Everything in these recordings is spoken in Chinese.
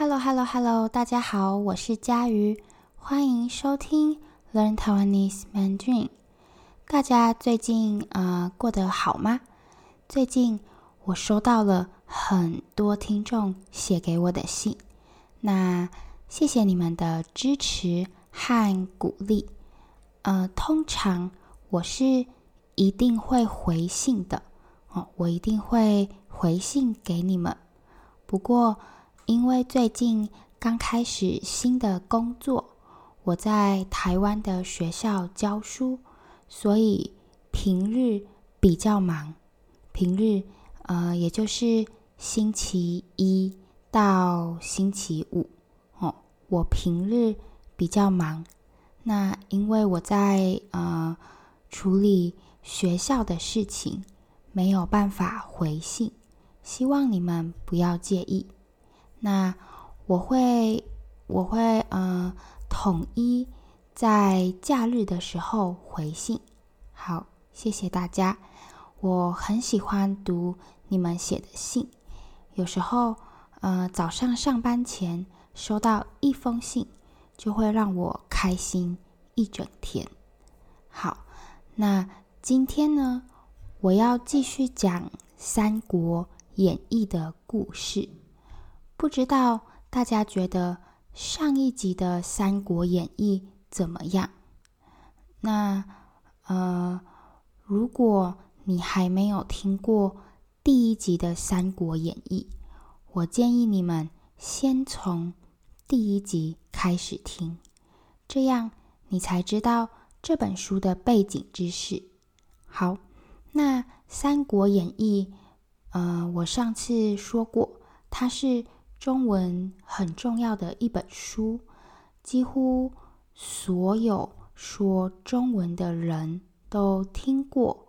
Hello，Hello，Hello，大家好，我是佳瑜，欢迎收听 Learn Taiwanese Mandarin。大家最近呃过得好吗？最近我收到了很多听众写给我的信，那谢谢你们的支持和鼓励。呃，通常我是一定会回信的哦，我一定会回信给你们。不过，因为最近刚开始新的工作，我在台湾的学校教书，所以平日比较忙。平日，呃，也就是星期一到星期五，哦，我平日比较忙。那因为我在呃处理学校的事情，没有办法回信，希望你们不要介意。那我会我会呃统一在假日的时候回信。好，谢谢大家。我很喜欢读你们写的信，有时候呃早上上班前收到一封信，就会让我开心一整天。好，那今天呢，我要继续讲《三国演义》的故事。不知道大家觉得上一集的《三国演义》怎么样？那呃，如果你还没有听过第一集的《三国演义》，我建议你们先从第一集开始听，这样你才知道这本书的背景知识。好，那《三国演义》，呃，我上次说过，它是。中文很重要的一本书，几乎所有说中文的人都听过、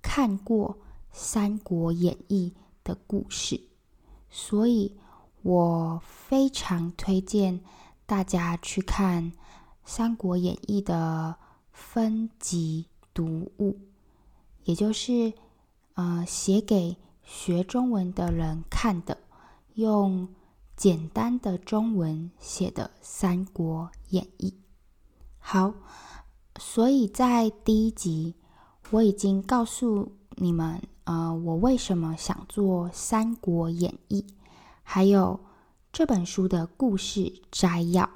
看过《三国演义》的故事，所以我非常推荐大家去看《三国演义》的分级读物，也就是呃写给学中文的人看的，用。简单的中文写的《三国演义》。好，所以在第一集我已经告诉你们，呃，我为什么想做《三国演义》，还有这本书的故事摘要。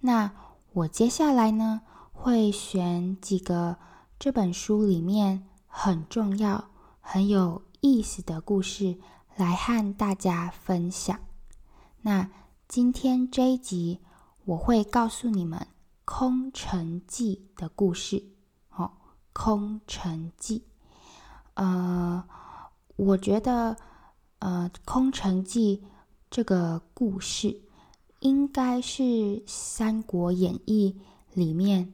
那我接下来呢，会选几个这本书里面很重要、很有意思的故事来和大家分享。那今天这一集，我会告诉你们《空城计》的故事。哦，《空城计》。呃，我觉得，呃，《空城计》这个故事，应该是《三国演义》里面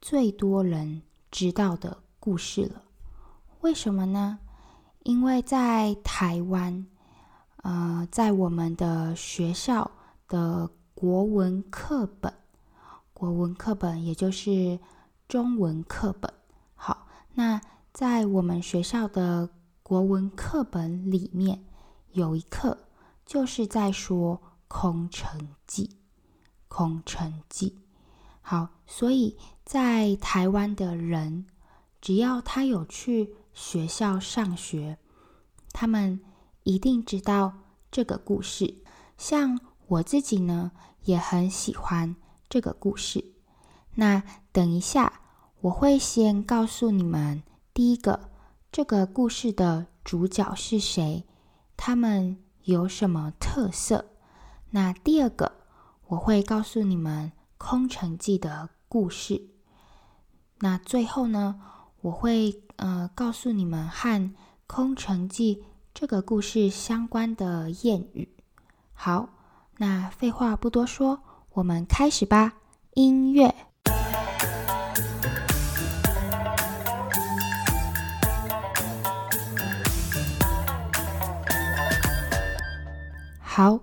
最多人知道的故事了。为什么呢？因为在台湾。呃，在我们的学校的国文课本，国文课本也就是中文课本。好，那在我们学校的国文课本里面，有一课就是在说《空城计》。空城计，好，所以在台湾的人，只要他有去学校上学，他们。一定知道这个故事，像我自己呢，也很喜欢这个故事。那等一下，我会先告诉你们，第一个，这个故事的主角是谁，他们有什么特色。那第二个，我会告诉你们《空城计》的故事。那最后呢，我会呃告诉你们和《空城计》。这个故事相关的谚语。好，那废话不多说，我们开始吧。音乐。好，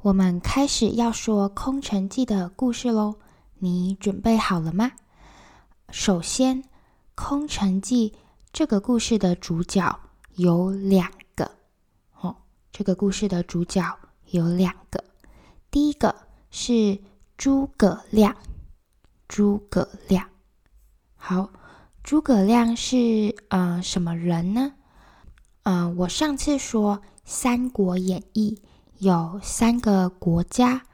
我们开始要说《空城计》的故事喽。你准备好了吗？首先，《空城计》这个故事的主角有两。这个故事的主角有两个，第一个是诸葛亮。诸葛亮，好，诸葛亮是呃什么人呢？呃，我上次说《三国演义》有三个国家：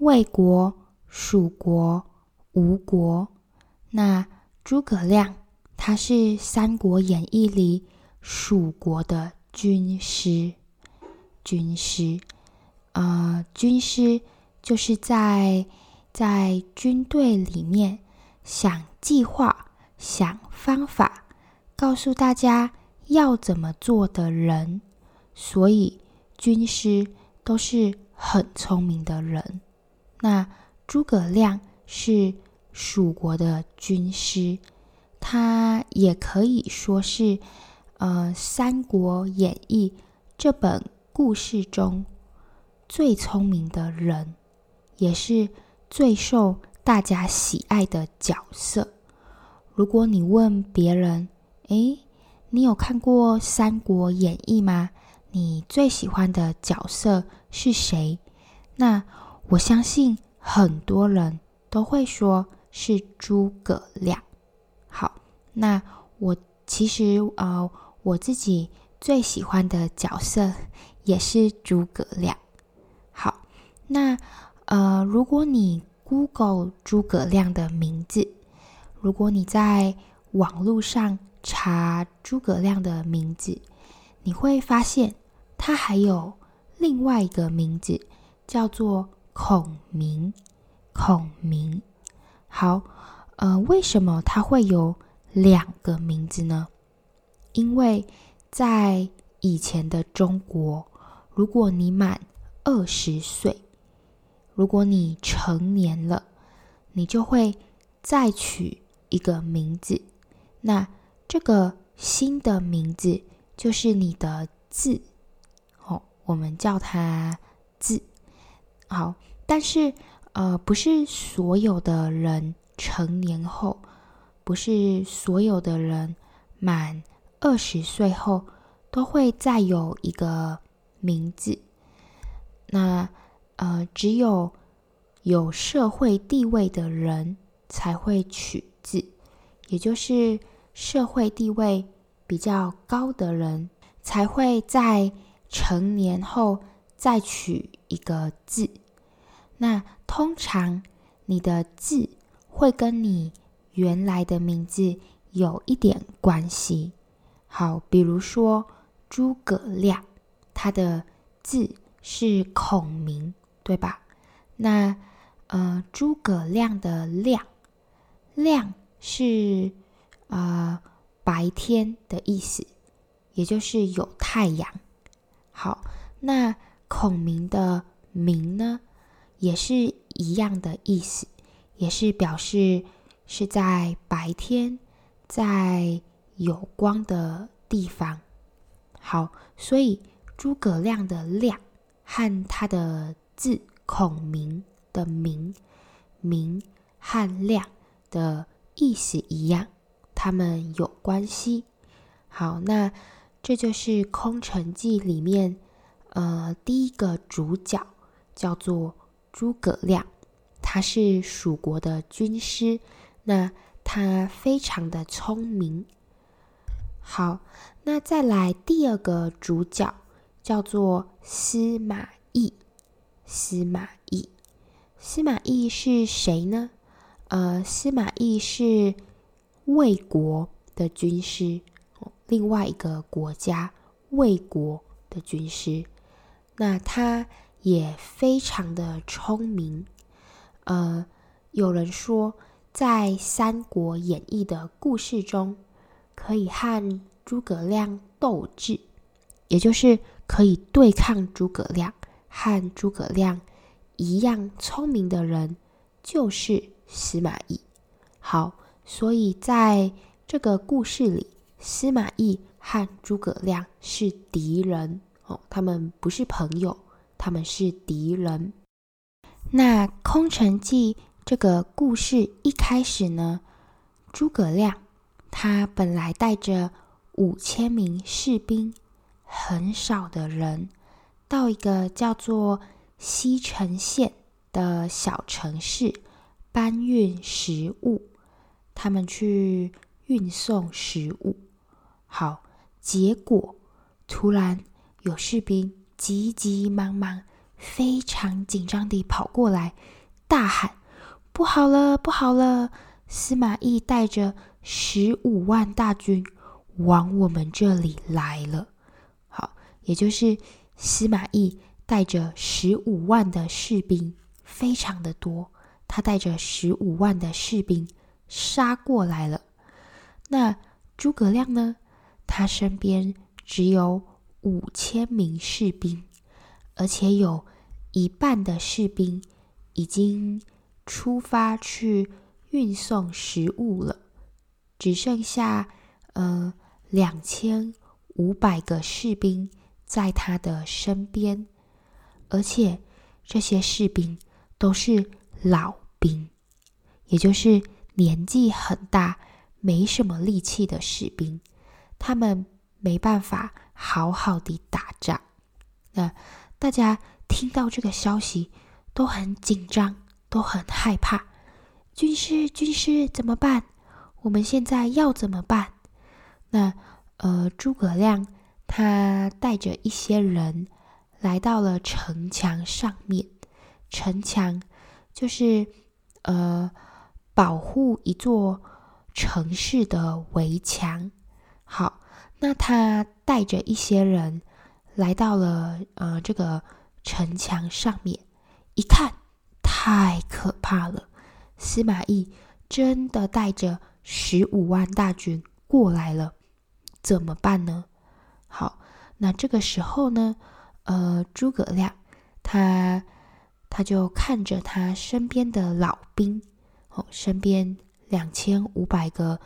魏国、蜀国、吴国。那诸葛亮他是《三国演义》里蜀国的军师。军师，呃，军师就是在。在军队里面想计划、想方法，告诉大家要怎么做的人，所以军师都是很聪明的人。那诸葛亮是蜀国的军师，他也可以说是呃《三国演义》这本故事中最聪明的人，也是。最受大家喜爱的角色。如果你问别人：“诶，你有看过《三国演义》吗？你最喜欢的角色是谁？”那我相信很多人都会说是诸葛亮。好，那我其实呃，我自己最喜欢的角色也是诸葛亮。好，那。呃，如果你 Google 诸葛亮的名字，如果你在网络上查诸葛亮的名字，你会发现他还有另外一个名字，叫做孔明。孔明，好，呃，为什么他会有两个名字呢？因为在以前的中国，如果你满二十岁，如果你成年了，你就会再取一个名字。那这个新的名字就是你的字，哦，我们叫它字。好，但是呃，不是所有的人成年后，不是所有的人满二十岁后都会再有一个名字。那。呃，只有有社会地位的人才会取字，也就是社会地位比较高的人才会在成年后再取一个字。那通常你的字会跟你原来的名字有一点关系。好，比如说诸葛亮，他的字是孔明。对吧？那呃，诸葛亮的亮，亮是呃白天的意思，也就是有太阳。好，那孔明的明呢，也是一样的意思，也是表示是在白天，在有光的地方。好，所以诸葛亮的亮和他的。字孔明的明，明和亮的意思一样，他们有关系。好，那这就是《空城计》里面呃第一个主角叫做诸葛亮，他是蜀国的军师，那他非常的聪明。好，那再来第二个主角叫做司马懿。司马懿，司马懿是谁呢？呃，司马懿是魏国的军师，另外一个国家魏国的军师。那他也非常的聪明。呃，有人说，在《三国演义》的故事中，可以和诸葛亮斗智，也就是可以对抗诸葛亮。和诸葛亮一样聪明的人就是司马懿。好，所以在这个故事里，司马懿和诸葛亮是敌人哦，他们不是朋友，他们是敌人。那《空城计》这个故事一开始呢，诸葛亮他本来带着五千名士兵，很少的人。到一个叫做西城县的小城市搬运食物，他们去运送食物。好，结果突然有士兵急急忙忙、非常紧张地跑过来，大喊：“不好了，不好了！司马懿带着十五万大军往我们这里来了。”好，也就是司马懿。带着十五万的士兵，非常的多。他带着十五万的士兵杀过来了。那诸葛亮呢？他身边只有五千名士兵，而且有一半的士兵已经出发去运送食物了，只剩下呃两千五百个士兵在他的身边。而且这些士兵都是老兵，也就是年纪很大、没什么力气的士兵，他们没办法好好的打仗。那大家听到这个消息都很紧张，都很害怕。军师，军师怎么办？我们现在要怎么办？那呃，诸葛亮他带着一些人。来到了城墙上面，城墙就是呃保护一座城市的围墙。好，那他带着一些人来到了呃这个城墙上面，一看太可怕了，司马懿真的带着十五万大军过来了，怎么办呢？好，那这个时候呢？呃，诸葛亮，他他就看着他身边的老兵，哦，身边两千五百个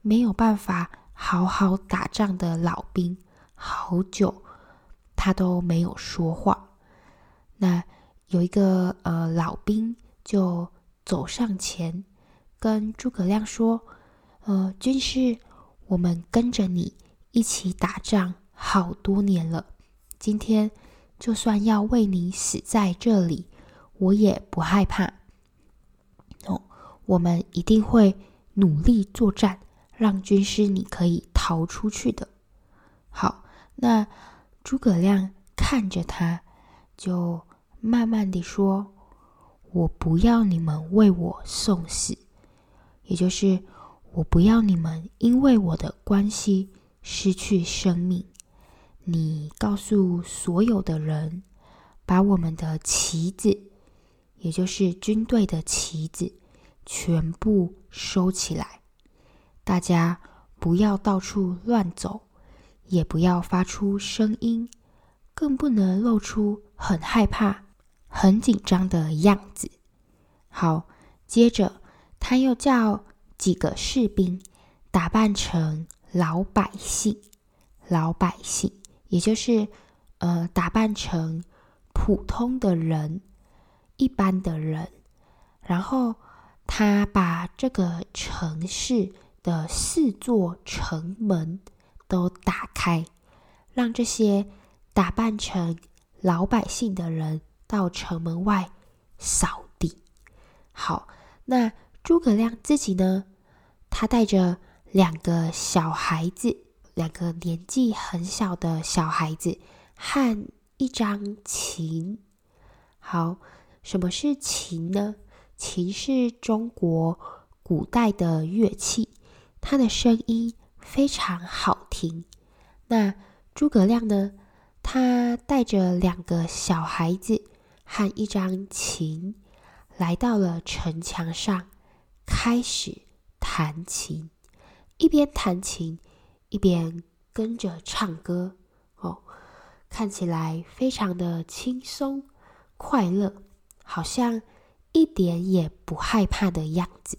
没有办法好好打仗的老兵，好久他都没有说话。那有一个呃老兵就走上前，跟诸葛亮说：“呃，军师，我们跟着你一起打仗好多年了。”今天就算要为你死在这里，我也不害怕。哦，我们一定会努力作战，让军师你可以逃出去的。好，那诸葛亮看着他，就慢慢地说：“我不要你们为我送死，也就是我不要你们因为我的关系失去生命。”你告诉所有的人，把我们的旗子，也就是军队的旗子，全部收起来。大家不要到处乱走，也不要发出声音，更不能露出很害怕、很紧张的样子。好，接着他又叫几个士兵打扮成老百姓，老百姓。也就是，呃，打扮成普通的人，一般的人，然后他把这个城市的四座城门都打开，让这些打扮成老百姓的人到城门外扫地。好，那诸葛亮自己呢？他带着两个小孩子。两个年纪很小的小孩子和一张琴。好，什么是琴呢？琴是中国古代的乐器，它的声音非常好听。那诸葛亮呢？他带着两个小孩子和一张琴，来到了城墙上，开始弹琴，一边弹琴。一边跟着唱歌哦，看起来非常的轻松快乐，好像一点也不害怕的样子。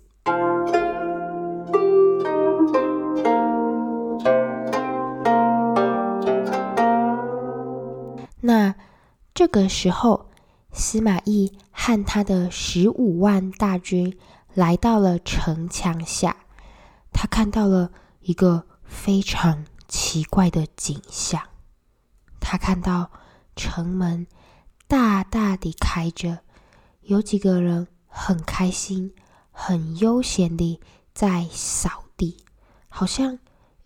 那这个时候，司马懿和他的十五万大军来到了城墙下，他看到了一个。非常奇怪的景象，他看到城门大大的开着，有几个人很开心、很悠闲地在扫地，好像，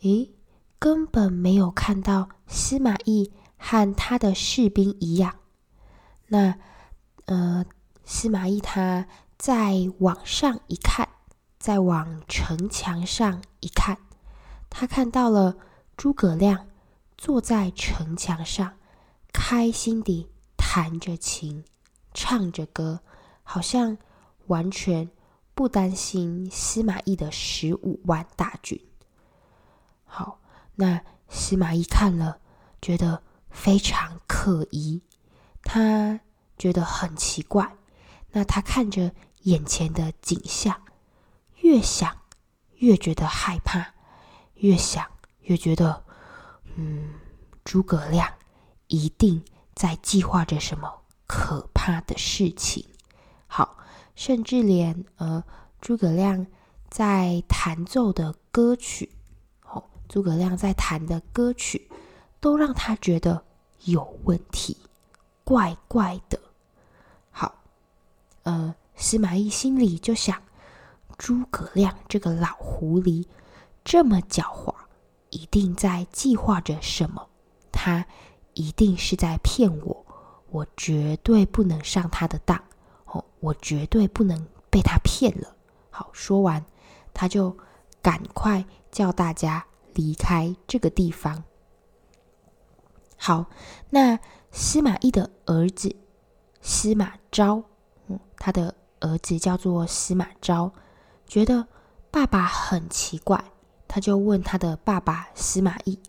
诶，根本没有看到司马懿和他的士兵一样。那，呃，司马懿他再往上一看，再往城墙上一看，他看到了诸葛亮坐在城墙上，开心地弹着琴，唱着歌，好像完全不担心司马懿的十五万大军。好，那司马懿看了，觉得非常可疑，他觉得很奇怪。那他看着眼前的景象。越想越觉得害怕，越想越觉得，嗯，诸葛亮一定在计划着什么可怕的事情。好，甚至连呃，诸葛亮在弹奏的歌曲，哦，诸葛亮在弹的歌曲，都让他觉得有问题，怪怪的。好，呃，司马懿心里就想。诸葛亮这个老狐狸这么狡猾，一定在计划着什么。他一定是在骗我，我绝对不能上他的当。哦，我绝对不能被他骗了。好，说完，他就赶快叫大家离开这个地方。好，那司马懿的儿子司马昭，嗯，他的儿子叫做司马昭。觉得爸爸很奇怪，他就问他的爸爸司马懿：“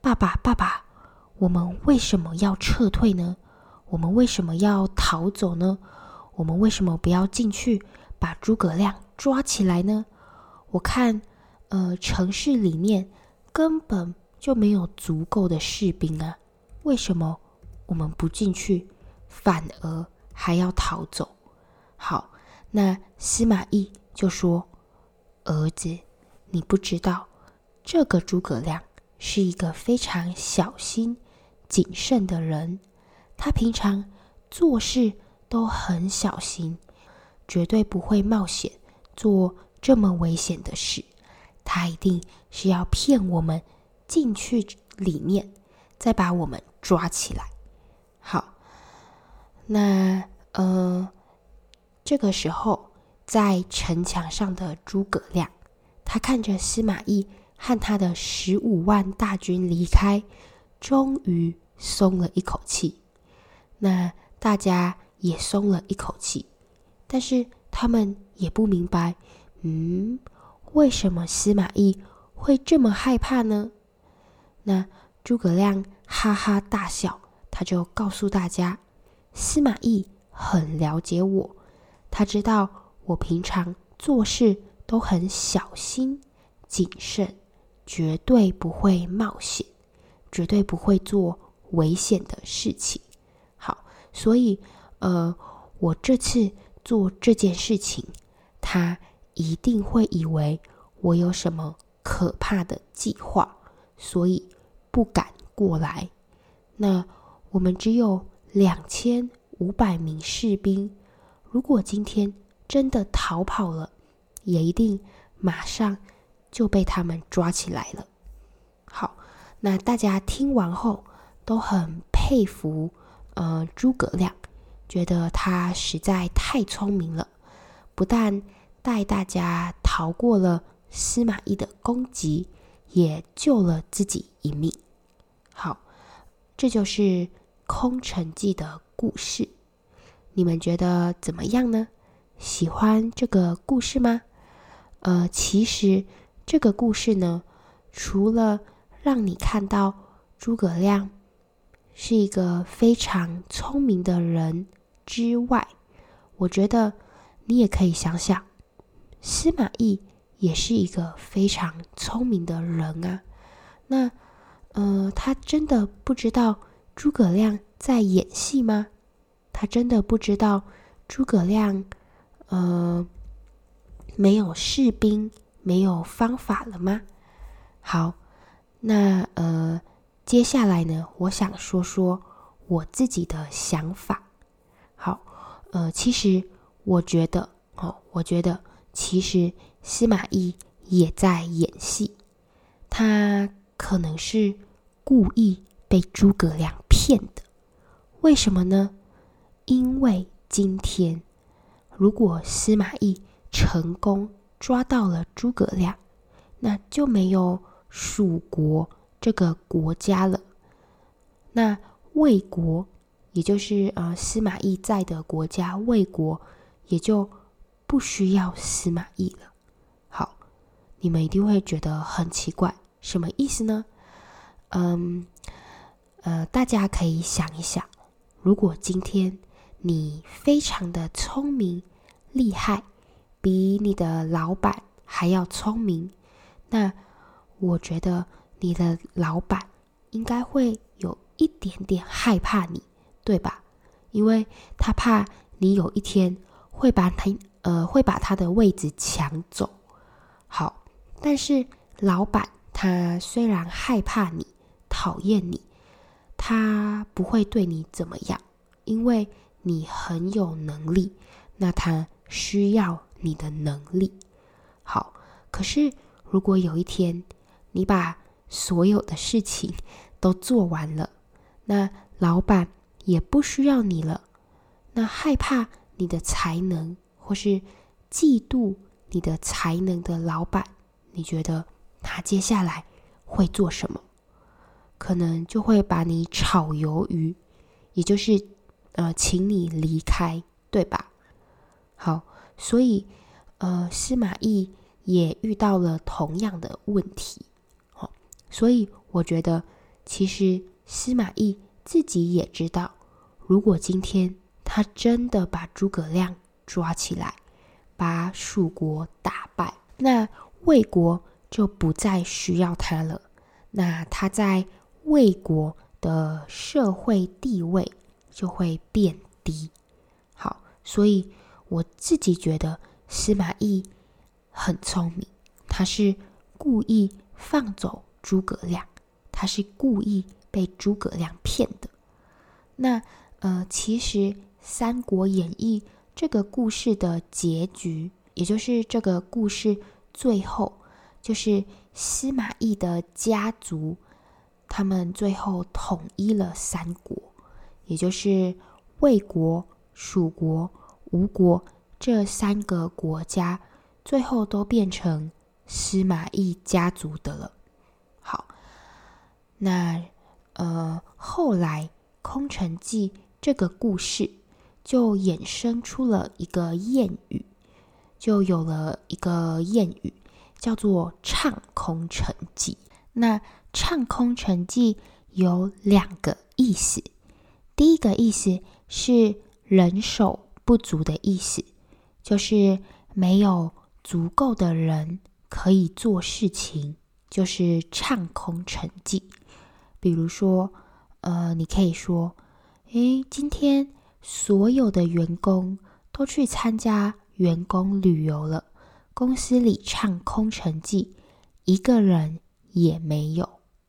爸爸，爸爸，我们为什么要撤退呢？我们为什么要逃走呢？我们为什么不要进去把诸葛亮抓起来呢？我看，呃，城市里面根本就没有足够的士兵啊！为什么我们不进去，反而还要逃走？”好，那司马懿。就说：“儿子，你不知道，这个诸葛亮是一个非常小心谨慎的人。他平常做事都很小心，绝对不会冒险做这么危险的事。他一定是要骗我们进去里面，再把我们抓起来。好，那呃，这个时候。”在城墙上的诸葛亮，他看着司马懿和他的十五万大军离开，终于松了一口气。那大家也松了一口气，但是他们也不明白，嗯，为什么司马懿会这么害怕呢？那诸葛亮哈哈大笑，他就告诉大家，司马懿很了解我，他知道。我平常做事都很小心谨慎，绝对不会冒险，绝对不会做危险的事情。好，所以呃，我这次做这件事情，他一定会以为我有什么可怕的计划，所以不敢过来。那我们只有两千五百名士兵，如果今天。真的逃跑了，也一定马上就被他们抓起来了。好，那大家听完后都很佩服，呃，诸葛亮，觉得他实在太聪明了，不但带大家逃过了司马懿的攻击，也救了自己一命。好，这就是《空城计》的故事，你们觉得怎么样呢？喜欢这个故事吗？呃，其实这个故事呢，除了让你看到诸葛亮是一个非常聪明的人之外，我觉得你也可以想想，司马懿也是一个非常聪明的人啊。那，呃，他真的不知道诸葛亮在演戏吗？他真的不知道诸葛亮？呃，没有士兵，没有方法了吗？好，那呃，接下来呢，我想说说我自己的想法。好，呃，其实我觉得，哦，我觉得其实司马懿也在演戏，他可能是故意被诸葛亮骗的。为什么呢？因为今天如果司马懿成功抓到了诸葛亮，那就没有蜀国这个国家了。那魏国，也就是呃司马懿在的国家魏国，也就不需要司马懿了。好，你们一定会觉得很奇怪，什么意思呢？嗯，呃，大家可以想一想，如果今天你非常的聪明厉害，比你的老板还要聪明，那我觉得你的老板应该会有一点点害怕你，对吧？因为他怕你有一天会把他呃会把他的位置抢走。好，但是老板他虽然害怕你、讨厌你，他不会对你怎么样，因为你很有能力。那他需要你的能力。好，可是如果有一天你把所有的事情都做完了，那老板也不需要你了。那害怕你的才能或是嫉妒你的才能的老板，你觉得他接下来会做什么？可能就会把你炒鱿鱼，也就是呃，请你离开，对吧？好，所以呃，司马懿也遇到了同样的问题。好，所以我觉得其实。司马懿自己也知道，如果今天他真的把诸葛亮抓起来，把蜀国打败，那魏国就不再需要他了。那他在魏国的社会地位就会变低。好，所以我自己觉得司马懿很聪明，他是故意放走诸葛亮，他是故意。被诸葛亮骗的。那呃，其实《三国演义》这个故事的结局，也就是这个故事最后，就是司马懿的家族，他们最后统一了三国，也就是魏国、蜀国、吴国这三个国家，最后都变成司马懿家族的了。好，那。呃，后来《空城计》这个故事就衍生出了一个谚语，就有了一个谚语，叫做“唱空城计”。那“唱空城计”有两个意思，第一个意思是人手不足的意思，就是没有足够的人可以做事情，就是唱空城计。比如说，呃，你可以说，诶，今天所有的员工都去参加员工旅游了，公司里唱空城计，一个人也没有。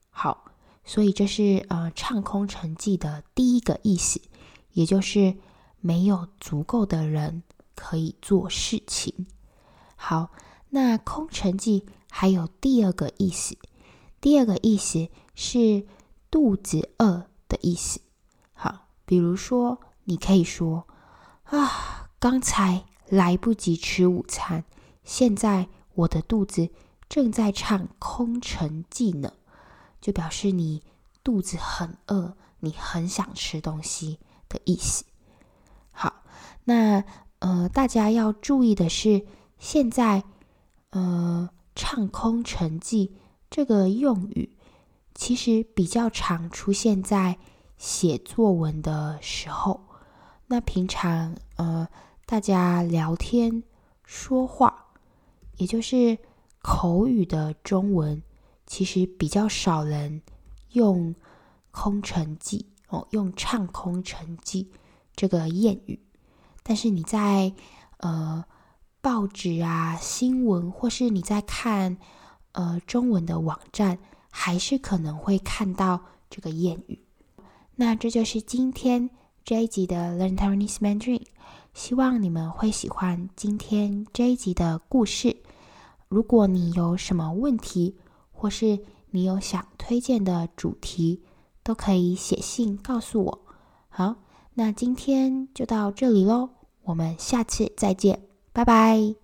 好，所以这是呃唱空城计的第一个意思，也就是没有足够的人可以做事情。好，那空城计还有第二个意思，第二个意思是。肚子饿的意思。好，比如说，你可以说：“啊，刚才来不及吃午餐，现在我的肚子正在唱空城计呢。”就表示你肚子很饿，你很想吃东西的意思。好，那呃，大家要注意的是，现在呃，唱空城计这个用语。其实比较常出现在写作文的时候。那平常呃，大家聊天说话，也就是口语的中文，其实比较少人用空城计哦，用唱空城计这个谚语。但是你在呃报纸啊、新闻，或是你在看呃中文的网站。还是可能会看到这个谚语，那这就是今天这一集的 Learn Taiwanese Mandarin，希望你们会喜欢今天这一集的故事。如果你有什么问题，或是你有想推荐的主题，都可以写信告诉我。好，那今天就到这里喽，我们下次再见，拜拜。